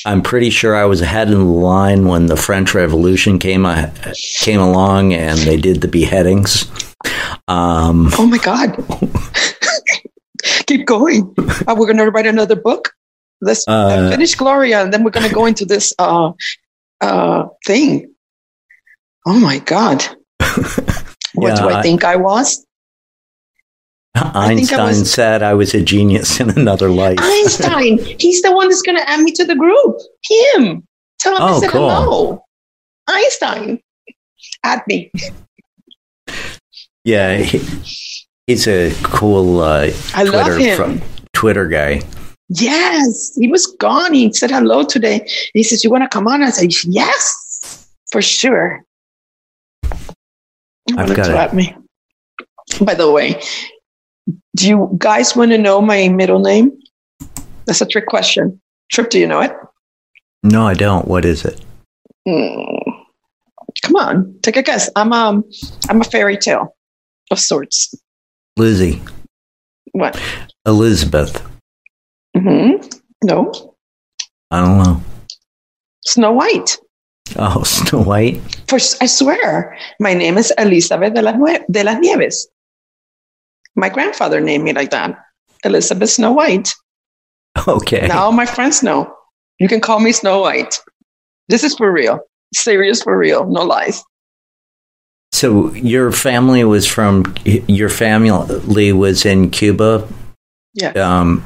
I'm pretty sure I was ahead in the line when the French Revolution came uh, came along and they did the beheadings. Um, Oh my God. *laughs* Keep going. Uh, we're going to write another book. Let's uh, Uh, finish Gloria, and then we're going to go into this uh, uh, thing. Oh my God. *laughs* what do Yeah, I I- think I was? think I Einstein was- said I was a genius in another life. Einstein. *laughs* He's the one that's going to add me to the group. Him. Tell him I Oh, said cool. hello. Einstein. Add me. yeah, he, he's a cool uh, I love Twitter him. fro- Twitter guy. Yes, he was gone. He said hello today. He says, "You want to come on?" I said, "Yes, for sure." I've got it. at me. By the way, do you guys want to know my middle name? That's a trick question. Trip, do you know it? No, I don't. What is it? Hmm. Come on, take a guess. I'm um, I'm a fairy tale of sorts. Lizzie, What? Elizabeth. hmm No, I don't know. Snow White. *laughs* Oh, Snow White. For, I swear, my name is Elizabeth de las, de las Nieves. My grandfather named me like that, Elizabeth Snow White. *laughs* Okay. Now my friends know. You can call me Snow White. This is for real. Serious for real. No lies. So your family was from your family was in Cuba. Yeah. Um,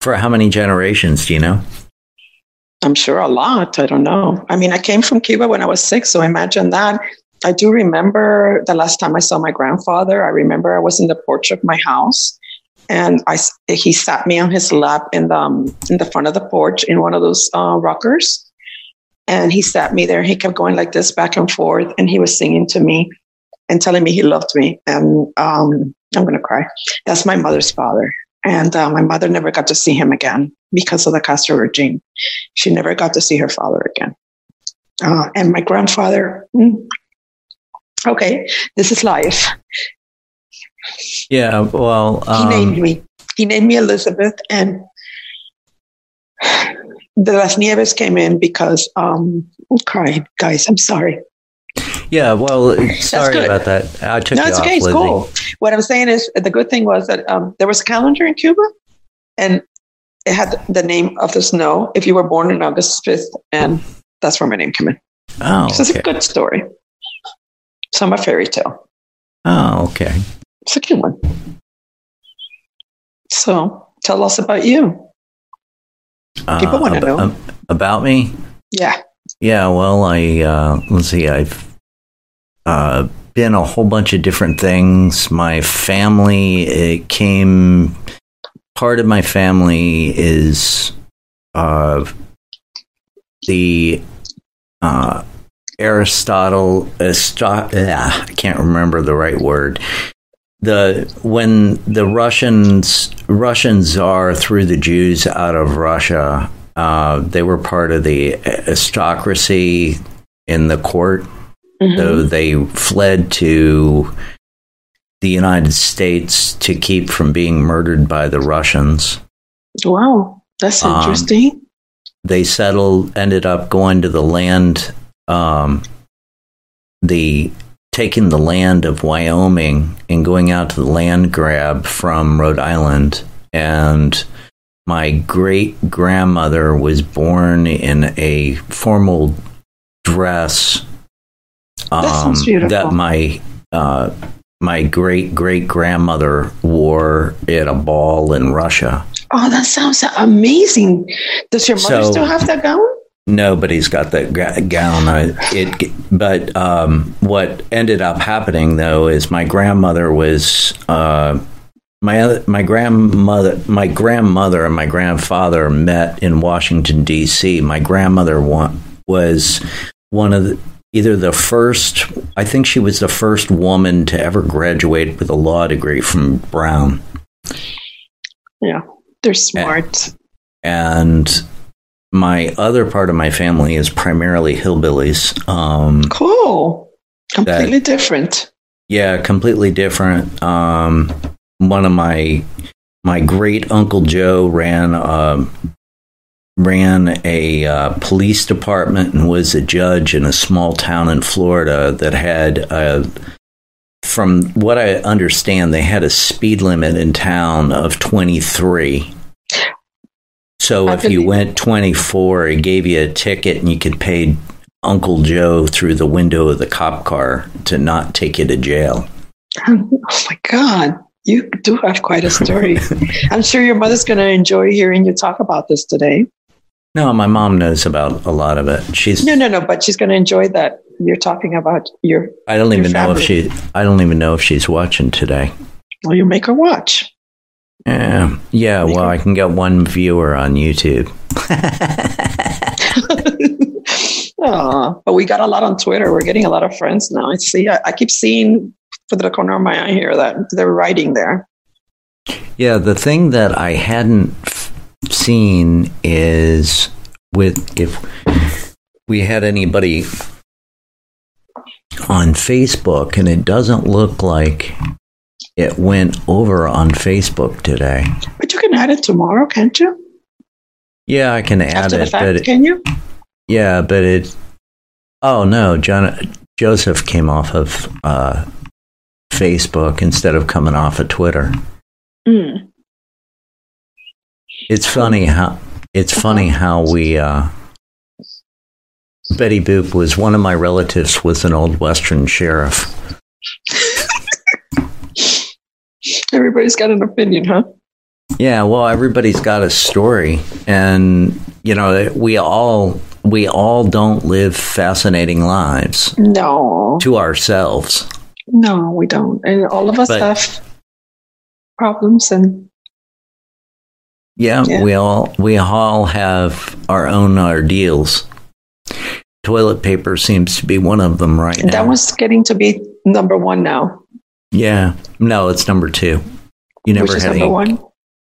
for how many generations? Do you know? I'm sure a lot. I don't know. I mean, I came from Cuba when I was six, so imagine that. I do remember the last time I saw my grandfather. I remember I was in the porch of my house, and I he sat me on his lap in the um, in the front of the porch in one of those uh, rockers, and he sat me there. He kept going like this back and forth, and he was singing to me and telling me he loved me. And um, I'm gonna cry. That's my mother's father, and uh, my mother never got to see him again because of the Castro regime she never got to see her father again. Uh, and my grandfather, mm, okay, this is life. Yeah. Well, He um, named me. He named me Elizabeth, and the Las Nieves came in because um, I'm crying, guys. I'm sorry. yeah. Well, sorry about that. I took No, you it's off, okay. It's Lizzie. cool. What I'm saying is, the good thing was that um, there was a calendar in Cuba, and it had the name of the snow if you were born on August 5th, and that's where my name came in. Oh, So it's okay. a good story. Some a fairy tale. Oh, okay. It's a good one. So tell us about you. People wanna ab- know. ab- about me. Yeah. Yeah, well, I uh, let's see, I've uh, been a whole bunch of different things. My family it came. Part of my family is uh, the uh, Aristotle. Aristo- ah, I can't remember the right word. The when the Russians Russian czar threw the Jews out of Russia, uh, they were part of the aristocracy in the court. Mhm. So they fled to the United States to keep from being murdered by the Russians. Wow. That's Um, interesting. They settled, ended up going to the land, um, the taking the land of Wyoming and going out to the land grab from Rhode Island. And my great grandmother was born in a formal dress um, That sounds beautiful. that my uh, my great great grandmother wore it at a ball in Russia. oh, that sounds amazing. Does your mother So- still have that gown? Nobody's got that ga- gown. I, it, but um, what ended up happening though is my grandmother was uh, my my grandmother my grandmother and my grandfather met in Washington D.C. My grandmother wa- was one of the, either the first. I think she was the first woman to ever graduate with a law degree from Brown. Yeah. They're smart. and my other part of my family is primarily hillbillies. Um, Cool. Completely different. yeah, completely different. Um, one of my my great uncle Joe ran um, ran a uh, police department and was a judge in a small town in Florida that had. a from what I understand, they had a speed limit in town of 23. So if you went 24, it gave you a ticket and you could pay Uncle Joe through the window of the cop car to not take you to jail. *laughs* Oh my God. You do have quite a story. *laughs* I'm sure your mother's going to enjoy hearing you talk about this today. No, my mom knows about a lot of it. She's No, no, no, but she's going to enjoy that you're talking about your, I don't your even know if she I don't even know if she's watching today. well, you make her watch. Yeah. Yeah, well, I can get one viewer on YouTube. *laughs* Aw, but we got a lot on Twitter. We're getting a lot of friends now. I see. I, I keep seeing for the corner of my eye here that they're writing there. Yeah, the thing that I hadn't seen is with if we had anybody on Facebook, and it doesn't look like it went over on Facebook today. But you can add it tomorrow, can't you? Yeah, I can add After the it, fact, but it, can you? yeah, but it Oh no, John Joseph came off of uh, Facebook instead of coming off of Twitter. Mm. It's funny how it's funny how we uh, Betty Boop was one of my relatives was an old western sheriff. *laughs* Everybody's got an opinion, huh? Yeah, well, everybody's got a story, and you know, we all we all don't live fascinating lives No, to ourselves. no, we don't. And all of us But- have problems, and Yeah, Yeah. we all we all have our own ordeals. Toilet paper seems to be one of them right and now. that was getting to be number one now. yeah, no, it's number two. You never which had number any. one.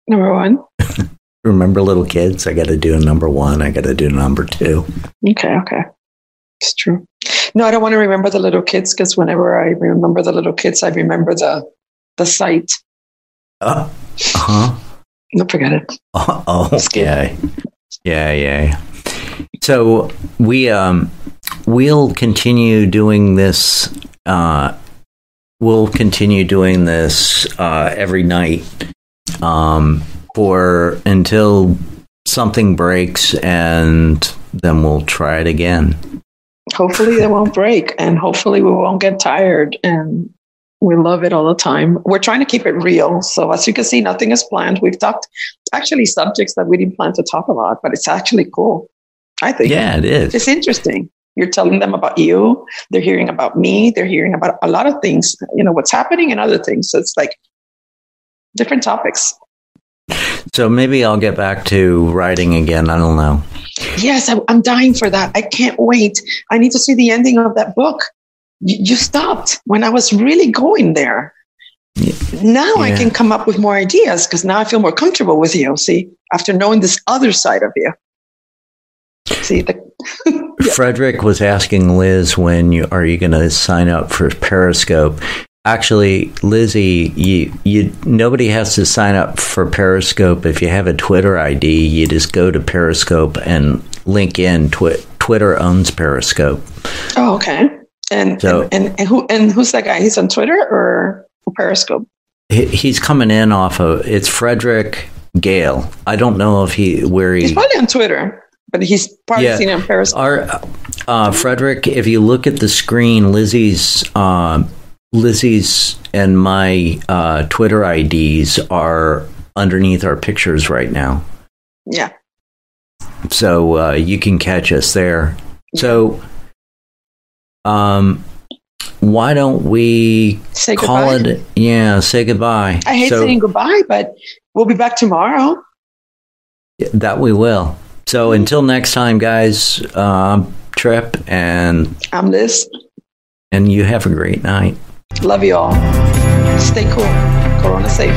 Number one. *laughs* Remember, little kids? I got to do a number one. I got to do number two. Okay, okay. It's true. No, I don't want to remember the little kids because whenever I remember the little kids, I remember the the sight. Uh huh. No, forget it. Oh, oh yeah, yeah, yeah. So we um we'll continue doing this. Uh, we'll continue doing this uh, every night um, for until something breaks, and then we'll try it again. Hopefully, it won't break, and hopefully, we won't get tired. And we love it all the time. We're trying to keep it real. So, as you can see, nothing is planned. We've talked actually subjects that we didn't plan to talk about, but it's actually cool. I think. Yeah, it is. it's interesting. You're telling them about you. They're hearing about me. They're hearing about a lot of things. You know what's happening and other things. So it's like different topics. So maybe I'll get back to writing again. I don't know. Yes, I'm dying for that. I can't wait. I need to see the ending of that book. You, you stopped when I was really going there. Yeah. Now I can come up with more ideas because now I feel more comfortable with you. See, after knowing this other side of you. See, the, *laughs* Frederick was asking Liz when you are you going to sign up for Periscope. Actually, Lizzie, you you nobody has to sign up for Periscope if you have a Twitter ID. You just go to Periscope and link in. Twi- Twitter owns Periscope. oh, okay. And, So- and, and, and who and who's that guy? He's on Twitter or Periscope? He, he's coming in off of it's Frederick Gale. I don't know if he where He's probably on Twitter, but he's probably Yeah. seen it on Periscope. Our uh, Frederick, if you look at the screen, Lizzie's uh, Lizzie's and my uh, Twitter IDs are underneath our pictures right now, Yeah. so uh, you can catch us there. So, um, why don't we Say call goodbye. it? Yeah, say goodbye. I hate so, saying goodbye, but we'll be back tomorrow. that we will. So until next time, guys. Um, Trip and I'm Liz. and you have a great night. Love you all. Stay cool. Corona safe.